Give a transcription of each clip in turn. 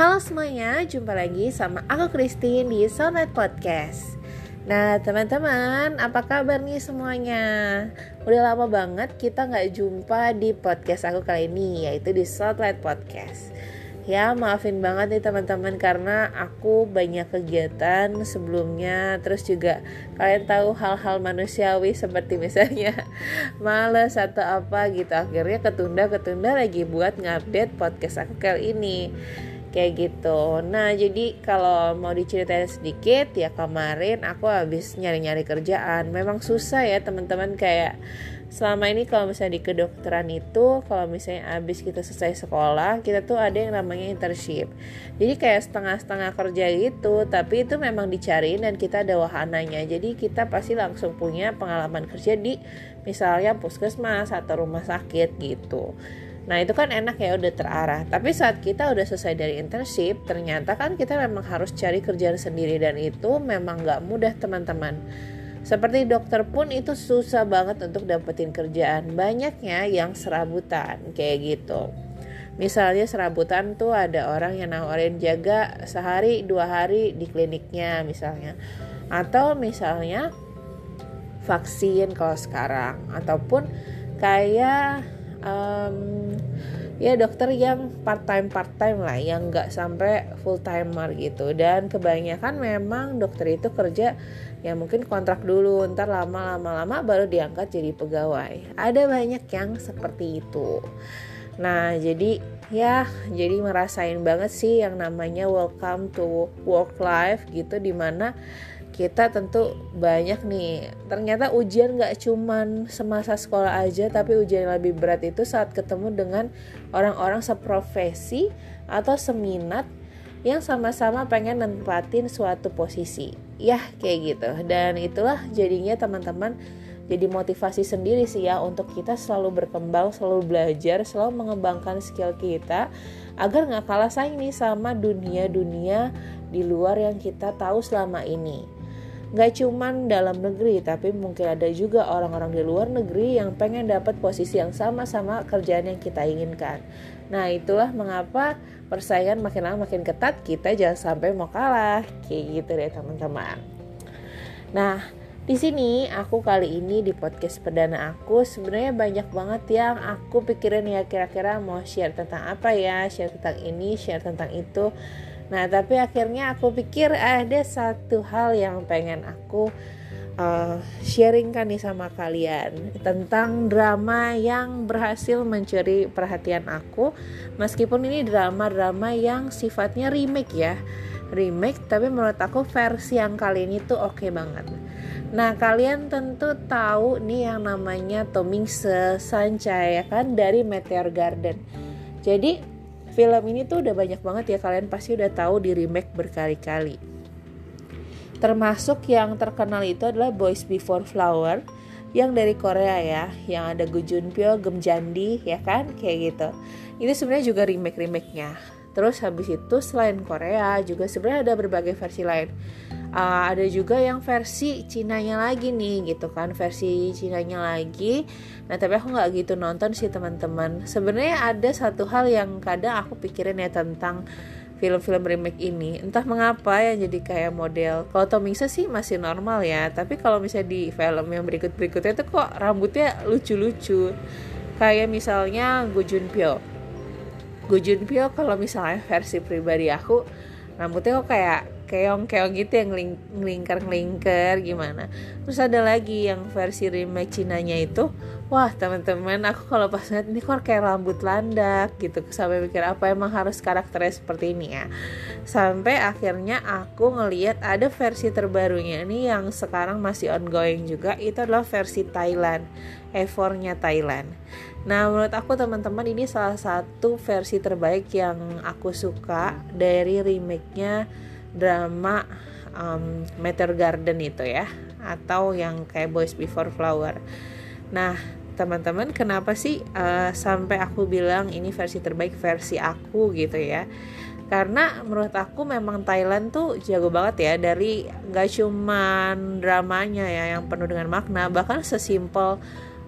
Halo semuanya, jumpa lagi sama aku Christine di Sonet Podcast. Nah teman-teman, apa kabar nih semuanya? Udah lama banget kita nggak jumpa di podcast aku kali ini, yaitu di Spotlight Podcast. Ya maafin banget nih teman-teman karena aku banyak kegiatan sebelumnya Terus juga kalian tahu hal-hal manusiawi seperti misalnya males atau apa gitu Akhirnya ketunda-ketunda lagi buat ngupdate podcast aku kali ini kayak gitu. Nah jadi kalau mau diceritain sedikit ya kemarin aku habis nyari-nyari kerjaan. Memang susah ya teman-teman kayak selama ini kalau misalnya di kedokteran itu kalau misalnya habis kita selesai sekolah kita tuh ada yang namanya internship. Jadi kayak setengah-setengah kerja gitu tapi itu memang dicariin dan kita ada wahananya. Jadi kita pasti langsung punya pengalaman kerja di misalnya puskesmas atau rumah sakit gitu Nah itu kan enak ya udah terarah. Tapi saat kita udah selesai dari internship, ternyata kan kita memang harus cari kerjaan sendiri dan itu memang gak mudah teman-teman. Seperti dokter pun itu susah banget untuk dapetin kerjaan. Banyaknya yang serabutan kayak gitu. Misalnya serabutan tuh ada orang yang nawarin jaga sehari dua hari di kliniknya misalnya. Atau misalnya vaksin kalau sekarang. Ataupun kayak um, ya dokter yang part time part time lah yang nggak sampai full timer gitu. Dan kebanyakan memang dokter itu kerja ya mungkin kontrak dulu ntar lama lama lama baru diangkat jadi pegawai. Ada banyak yang seperti itu. Nah jadi ya jadi merasain banget sih yang namanya welcome to work life gitu di mana kita tentu banyak nih. Ternyata ujian gak cuman semasa sekolah aja tapi ujian yang lebih berat itu saat ketemu dengan orang-orang seprofesi atau seminat yang sama-sama pengen nempatin suatu posisi. Ya kayak gitu. Dan itulah jadinya teman-teman jadi motivasi sendiri sih ya untuk kita selalu berkembang, selalu belajar, selalu mengembangkan skill kita agar nggak kalah saing nih sama dunia-dunia di luar yang kita tahu selama ini Gak cuman dalam negeri, tapi mungkin ada juga orang-orang di luar negeri yang pengen dapat posisi yang sama-sama kerjaan yang kita inginkan. Nah itulah mengapa persaingan makin lama makin ketat, kita jangan sampai mau kalah. Kayak gitu deh teman-teman. Nah di sini aku kali ini di podcast perdana aku sebenarnya banyak banget yang aku pikirin ya kira-kira mau share tentang apa ya, share tentang ini, share tentang itu. Nah, tapi akhirnya aku pikir ada satu hal yang pengen aku uh, sharingkan nih sama kalian tentang drama yang berhasil mencuri perhatian aku. Meskipun ini drama-drama yang sifatnya remake ya. Remake, tapi menurut aku versi yang kali ini tuh oke okay banget. Nah, kalian tentu tahu nih yang namanya Tomingse Sancai ya kan dari Meteor Garden. Jadi film ini tuh udah banyak banget ya kalian pasti udah tahu di remake berkali-kali. Termasuk yang terkenal itu adalah Boys Before Flower yang dari Korea ya, yang ada Gu Junpyo, Gem Jandi ya kan, kayak gitu. Ini sebenarnya juga remake-remake-nya. Terus habis itu selain Korea juga sebenarnya ada berbagai versi lain uh, ada juga yang versi Cinanya lagi nih gitu kan versi Cinanya lagi. Nah tapi aku nggak gitu nonton sih teman-teman. Sebenarnya ada satu hal yang kadang aku pikirin ya tentang film-film remake ini. Entah mengapa ya jadi kayak model. Kalau Tomingse sih masih normal ya tapi kalau misalnya di film yang berikut berikutnya itu kok rambutnya lucu-lucu. Kayak misalnya Go Junpyo Go Junpyo kalau misalnya versi pribadi aku rambutnya kok kayak keong-keong gitu yang ngelingkar-ngelingkar gimana. Terus ada lagi yang versi remake Cinanya itu wah teman-teman aku kalau pas ngeliat ini kok kayak rambut landak gitu sampai mikir apa emang harus karakternya seperti ini ya. Sampai akhirnya aku ngeliat ada versi terbarunya ini yang sekarang masih ongoing juga itu adalah versi Thailand effortnya Thailand. Nah menurut aku teman-teman ini salah satu versi terbaik yang aku suka dari remake-nya drama um, Meteor Garden itu ya atau yang kayak Boys Before Flower. Nah teman-teman kenapa sih uh, sampai aku bilang ini versi terbaik versi aku gitu ya? Karena menurut aku memang Thailand tuh jago banget ya dari gak cuman dramanya ya yang penuh dengan makna bahkan sesimpel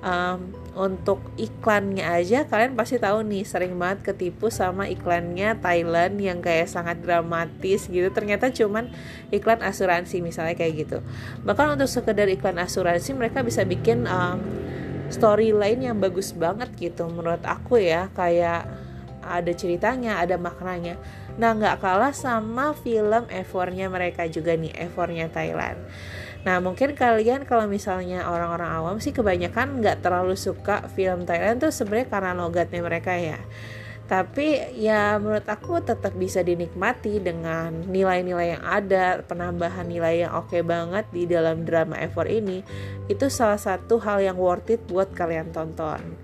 um, untuk iklannya aja kalian pasti tahu nih sering banget ketipu sama iklannya Thailand yang kayak sangat dramatis gitu. Ternyata cuman iklan asuransi misalnya kayak gitu. Bahkan untuk sekedar iklan asuransi mereka bisa bikin um, storyline yang bagus banget gitu menurut aku ya. Kayak ada ceritanya ada maknanya. Nah nggak kalah sama film Evornya mereka juga nih Evornya Thailand Nah mungkin kalian kalau misalnya orang-orang awam sih kebanyakan nggak terlalu suka film Thailand tuh sebenarnya karena logatnya mereka ya. Tapi ya menurut aku tetap bisa dinikmati dengan nilai-nilai yang ada, penambahan nilai yang oke okay banget di dalam drama Ever ini. Itu salah satu hal yang worth it buat kalian tonton.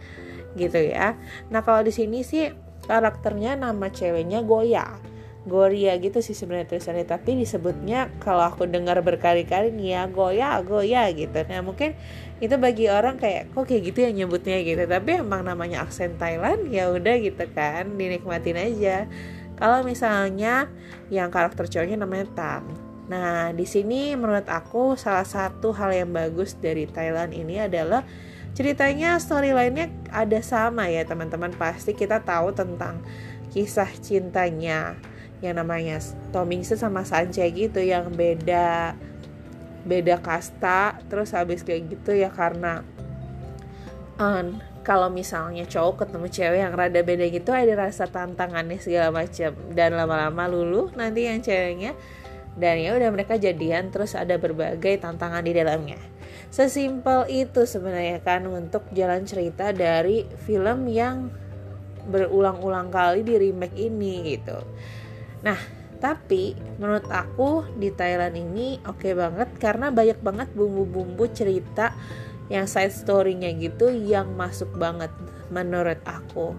Gitu ya. Nah, kalau di sini sih karakternya nama ceweknya Goya Goria gitu sih sebenarnya tulisannya. Tapi disebutnya kalau aku dengar berkali-kali nih ya Goya Goya gitu. Nah mungkin itu bagi orang kayak kok kayak gitu ya nyebutnya? gitu. Tapi emang namanya aksen Thailand ya udah gitu kan dinikmatin aja. Kalau misalnya yang karakter cowoknya namanya Tam. Nah di sini menurut aku salah satu hal yang bagus dari Thailand ini adalah ceritanya storylinenya ada sama ya teman-teman. Pasti kita tahu tentang kisah cintanya yang namanya Tomingse sama Sanjay gitu yang beda beda kasta terus habis kayak gitu ya karena um, kalau misalnya cowok ketemu cewek yang rada beda gitu ada rasa tantangannya segala macam dan lama-lama lulu nanti yang ceweknya dan ya udah mereka jadian terus ada berbagai tantangan di dalamnya. Sesimpel itu sebenarnya kan untuk jalan cerita dari film yang berulang-ulang kali di remake ini gitu Nah, tapi menurut aku di Thailand ini oke okay banget karena banyak banget bumbu-bumbu cerita yang side story-nya gitu yang masuk banget menurut aku.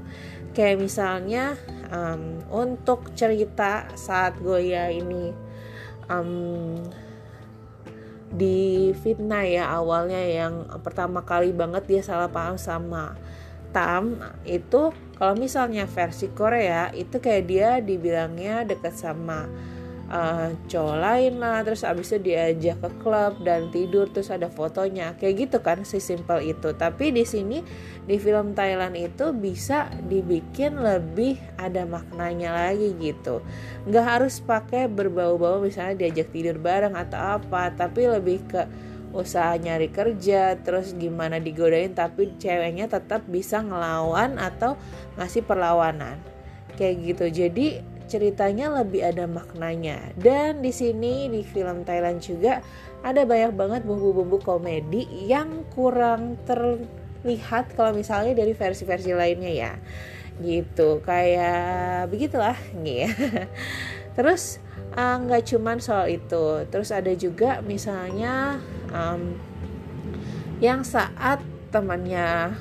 Kayak misalnya um, untuk cerita saat Goya ini um, di fitnah ya awalnya yang pertama kali banget dia salah paham sama Tam itu kalau misalnya versi Korea itu kayak dia dibilangnya deket sama uh, cowok lain lah terus abis itu diajak ke klub dan tidur terus ada fotonya. Kayak gitu kan si simple itu. Tapi di sini di film Thailand itu bisa dibikin lebih ada maknanya lagi gitu. Nggak harus pakai berbau-bau misalnya diajak tidur bareng atau apa tapi lebih ke usaha nyari kerja terus gimana digodain tapi ceweknya tetap bisa ngelawan atau ngasih perlawanan. Kayak gitu. Jadi ceritanya lebih ada maknanya. Dan di sini di film Thailand juga ada banyak banget bumbu-bumbu komedi yang kurang terlihat kalau misalnya dari versi-versi lainnya ya. Gitu. Kayak begitulah nih terus ah, nggak uh, cuman soal itu. Terus ada juga misalnya um, yang saat temannya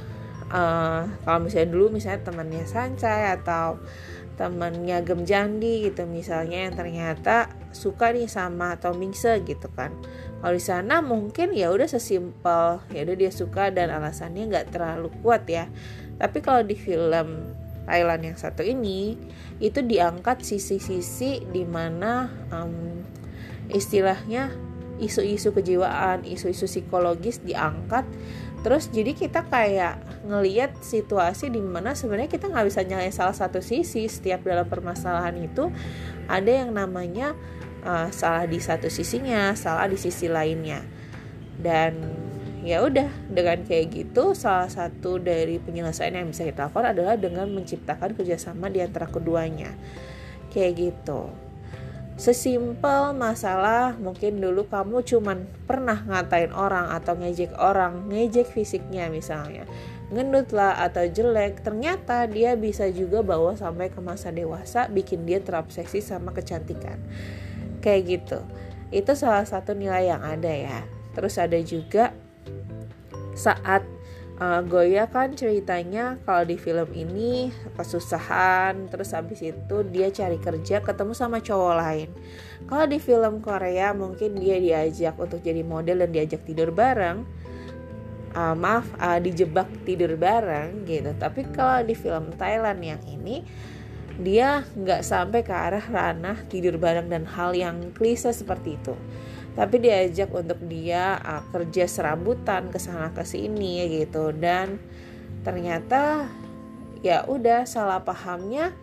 uh, kalau misalnya dulu misalnya temannya Sancai atau temannya Gemjandi gitu misalnya yang ternyata suka nih sama Tomingse gitu kan. Kalau di sana mungkin ya udah sesimpel ya udah dia suka dan alasannya nggak terlalu kuat ya. Tapi kalau di film Thailand yang satu ini itu diangkat sisi-sisi di mana um, istilahnya isu-isu kejiwaan, isu-isu psikologis diangkat. Terus jadi kita kayak ngeliat situasi di mana sebenarnya kita nggak bisa nyalain salah satu sisi. Setiap dalam permasalahan itu ada yang namanya uh, salah di satu sisinya, salah di sisi lainnya. Dan ya udah dengan kayak gitu salah satu dari penyelesaian yang bisa kita lakukan adalah dengan menciptakan kerjasama di antara keduanya. Kayak gitu. Sesimpel masalah mungkin dulu kamu cuman pernah ngatain orang atau ngejek orang ngejek fisiknya misalnya. Ngendut lah atau jelek ternyata dia bisa juga bawa sampai ke masa dewasa bikin dia terobsesi sama kecantikan. Kayak gitu. Itu salah satu nilai yang ada ya. Terus ada juga saat uh, Goya kan ceritanya kalau di film ini kesusahan terus habis itu dia cari kerja ketemu sama cowok lain. Kalau di film Korea mungkin dia diajak untuk jadi model dan diajak tidur bareng. Uh, maaf uh, dijebak tidur bareng gitu. Tapi kalau di film Thailand yang ini dia nggak sampai ke arah ranah tidur bareng dan hal yang klise seperti itu tapi diajak untuk dia uh, kerja serabutan ke sana ke sini gitu. Dan ternyata ya udah salah pahamnya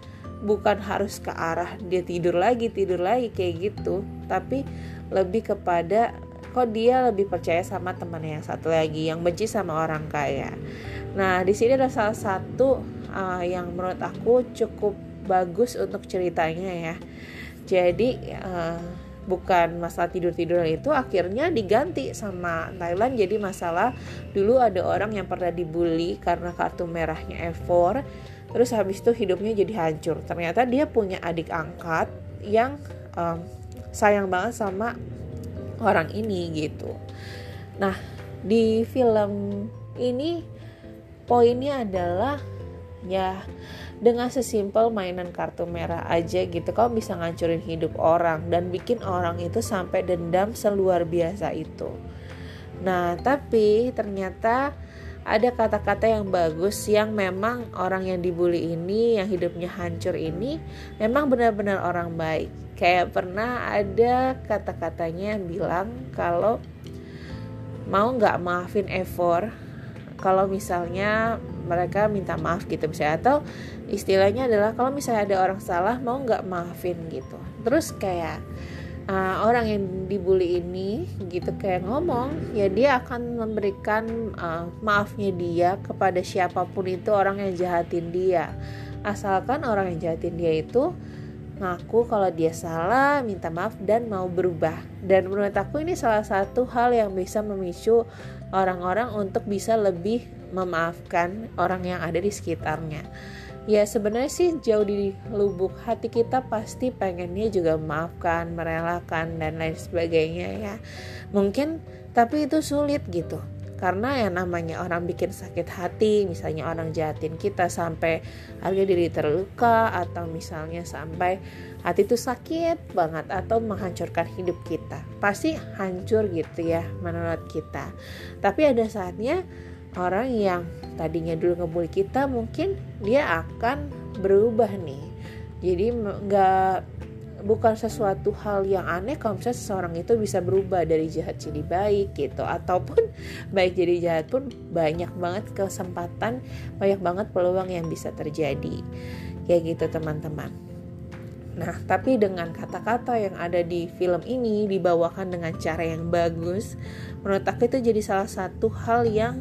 bukan harus ke arah dia tidur lagi tidur lagi kayak gitu. Tapi lebih kepada kok dia lebih percaya sama temannya yang satu lagi yang benci sama orang kaya. Nah di sini ada salah satu uh, yang menurut aku cukup bagus untuk ceritanya ya. Jadi uh, bukan masalah tidur-tiduran itu akhirnya diganti sama Thailand. Jadi masalah dulu ada orang yang pernah dibully karena kartu merahnya F4 terus habis itu hidupnya jadi hancur. Ternyata dia punya adik angkat yang um, sayang banget sama orang ini gitu. Nah di film ini poinnya adalah ya dengan sesimpel mainan kartu merah aja gitu kau bisa ngancurin hidup orang dan bikin orang itu sampai dendam seluar biasa itu. Nah tapi ternyata ada kata-kata yang bagus yang memang orang yang dibully ini yang hidupnya hancur ini memang benar-benar orang baik. Kayak pernah ada kata-katanya bilang kalau mau nggak maafin Evor kalau misalnya mereka minta maaf gitu misalnya atau istilahnya adalah kalau misalnya ada orang salah mau nggak maafin gitu terus kayak uh, orang yang dibully ini gitu kayak ngomong ya dia akan memberikan uh, maafnya dia kepada siapa pun itu orang yang jahatin dia asalkan orang yang jahatin dia itu ngaku kalau dia salah, minta maaf dan mau berubah. Dan menurut aku ini salah satu hal yang bisa memicu orang-orang untuk bisa lebih memaafkan orang yang ada di sekitarnya. Ya sebenarnya sih jauh di lubuk hati kita pasti pengennya juga memaafkan, merelakan dan lain sebagainya ya. Mungkin tapi itu sulit gitu. Karena yang namanya orang bikin sakit hati, misalnya orang jahatin kita sampai harga diri terluka atau misalnya sampai hati itu sakit banget atau menghancurkan hidup kita. Pasti hancur gitu ya menurut kita. Tapi ada saatnya orang yang tadinya dulu ngebully kita mungkin dia akan berubah nih jadi nggak bukan sesuatu hal yang aneh kalau misalnya seseorang itu bisa berubah dari jahat jadi baik gitu ataupun baik jadi jahat pun banyak banget kesempatan banyak banget peluang yang bisa terjadi kayak gitu teman-teman Nah, tapi dengan kata-kata yang ada di film ini dibawakan dengan cara yang bagus, menurut aku itu jadi salah satu hal yang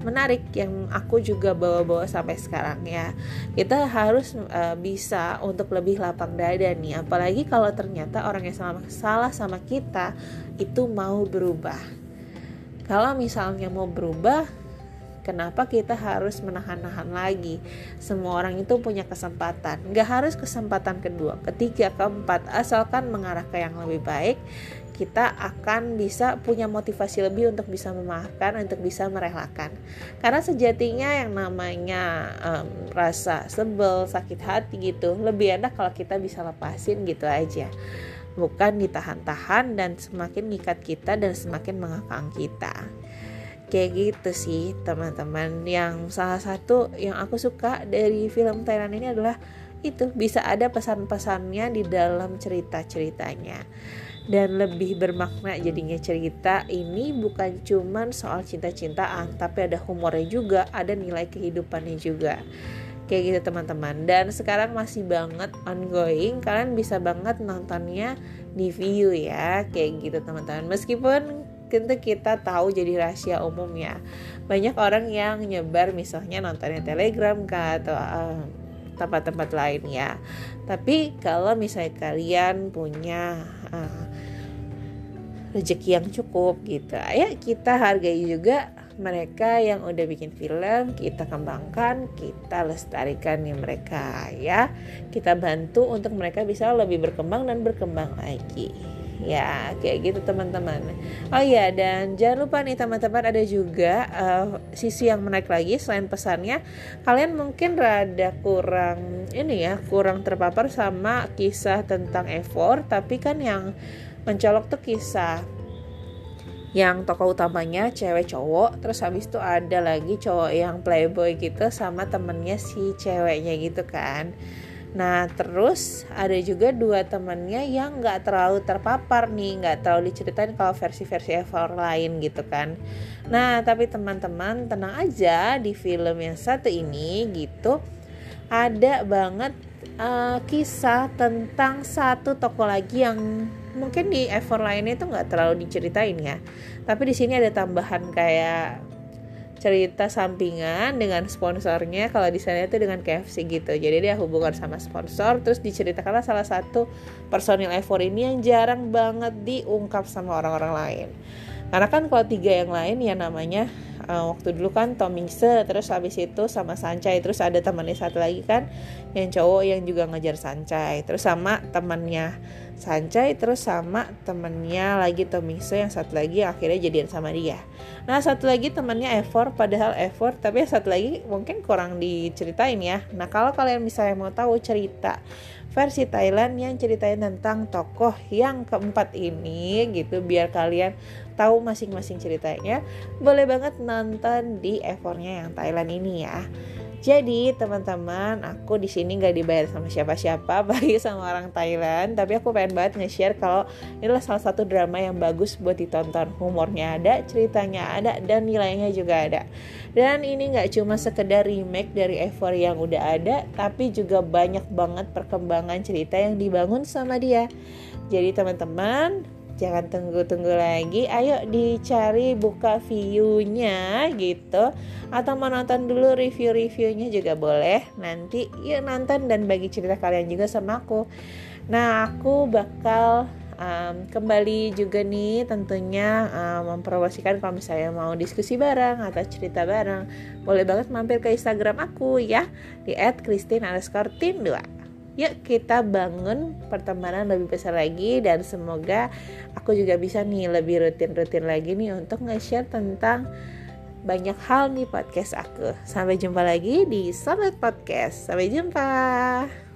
menarik yang aku juga bawa-bawa sampai sekarang ya. Kita harus uh, bisa untuk lebih lapang dada nih apalagi kalau ternyata orang yang sama salah sama kita itu mau berubah. Kalau misalnya mau berubah Kenapa kita harus menahan-nahan lagi? Semua orang itu punya kesempatan. Gak harus kesempatan kedua, ketiga, keempat, asalkan mengarah ke yang lebih baik kita akan bisa punya motivasi lebih untuk bisa memaafkan, untuk bisa merelakan. Karena sejatinya yang namanya um, rasa sebel, sakit hati gitu, lebih enak kalau kita bisa lepasin gitu aja. Bukan ditahan-tahan dan semakin ngikat kita dan semakin mengekang kita. Kayak gitu sih teman-teman. Yang salah satu yang aku suka dari film Thailand ini adalah itu bisa ada pesan-pesannya di dalam cerita-ceritanya. Dan lebih bermakna jadinya cerita ini bukan cuman soal cinta-cintaan tapi ada humornya juga ada nilai kehidupannya juga. Kayak gitu teman-teman. Dan sekarang masih banget ongoing kalian bisa banget nontonnya di view ya kayak gitu teman-teman. Meskipun tentu kita tahu jadi rahasia umum ya. Banyak orang yang nyebar misalnya nontonnya telegram kah atau uh, tempat-tempat lain ya. Tapi kalau misalnya kalian punya uh, rezeki yang cukup gitu ya kita hargai juga mereka yang udah bikin film kita kembangkan kita lestarikan nih mereka ya. Kita bantu untuk mereka bisa lebih berkembang dan berkembang lagi ya kayak gitu teman-teman. Oh ya dan jangan lupa nih teman-teman ada juga uh, sisi yang menarik lagi selain pesannya. Kalian mungkin rada kurang ini ya kurang terpapar sama kisah tentang effort tapi kan yang mencolok tuh kisah. Yang tokoh utamanya cewek cowok terus habis itu ada lagi cowok yang playboy gitu sama temennya si ceweknya gitu kan Nah terus ada juga dua temannya yang nggak terlalu terpapar nih, nggak terlalu diceritain kalau versi-versi Ever lain gitu kan. Nah tapi teman-teman tenang aja di film yang satu ini gitu ada banget uh, kisah tentang satu toko lagi yang mungkin di Ever lainnya itu nggak terlalu diceritain ya. Tapi di sini ada tambahan kayak cerita sampingan dengan sponsornya kalau di sana itu dengan KFC gitu. Jadi dia hubungan sama sponsor terus diceritakanlah salah satu personil Efor ini yang jarang banget diungkap sama orang-orang lain. Karena kan kalau tiga yang lain ya namanya uh, waktu dulu kan Tomingse terus habis itu sama Sancai terus ada temannya satu lagi kan yang cowok yang juga ngejar Sancai terus sama temannya Sancai terus sama temennya lagi Tomingse yang satu lagi yang akhirnya jadian sama dia. Nah satu lagi temannya Evor padahal Evor tapi satu lagi mungkin kurang diceritain ya. Nah kalau kalian misalnya mau tahu cerita versi Thailand yang ceritain tentang tokoh yang keempat ini gitu biar kalian tahu masing-masing ceritanya boleh banget nonton di Evornya yang Thailand ini ya jadi teman-teman, aku di sini nggak dibayar sama siapa-siapa, bagi sama orang Thailand. Tapi aku pengen banget nge-share kalau inilah salah satu drama yang bagus buat ditonton. Humornya ada, ceritanya ada, dan nilainya juga ada. Dan ini nggak cuma sekedar remake dari Ever yang udah ada, tapi juga banyak banget perkembangan cerita yang dibangun sama dia. Jadi teman-teman, jangan tunggu-tunggu lagi. Ayo dicari buka viewnya gitu. Atau menonton dulu review-reviewnya juga boleh. Nanti yuk nonton dan bagi cerita kalian juga sama aku. Nah aku bakal um, kembali juga nih tentunya um, mempromosikan kalau misalnya mau diskusi bareng atau cerita bareng. Boleh banget mampir ke Instagram aku ya di @christine_2 yuk kita bangun pertemanan lebih besar lagi dan semoga aku juga bisa nih lebih rutin-rutin lagi nih untuk nge-share tentang banyak hal nih podcast aku. Sampai jumpa lagi di Sobat Podcast. Sampai jumpa.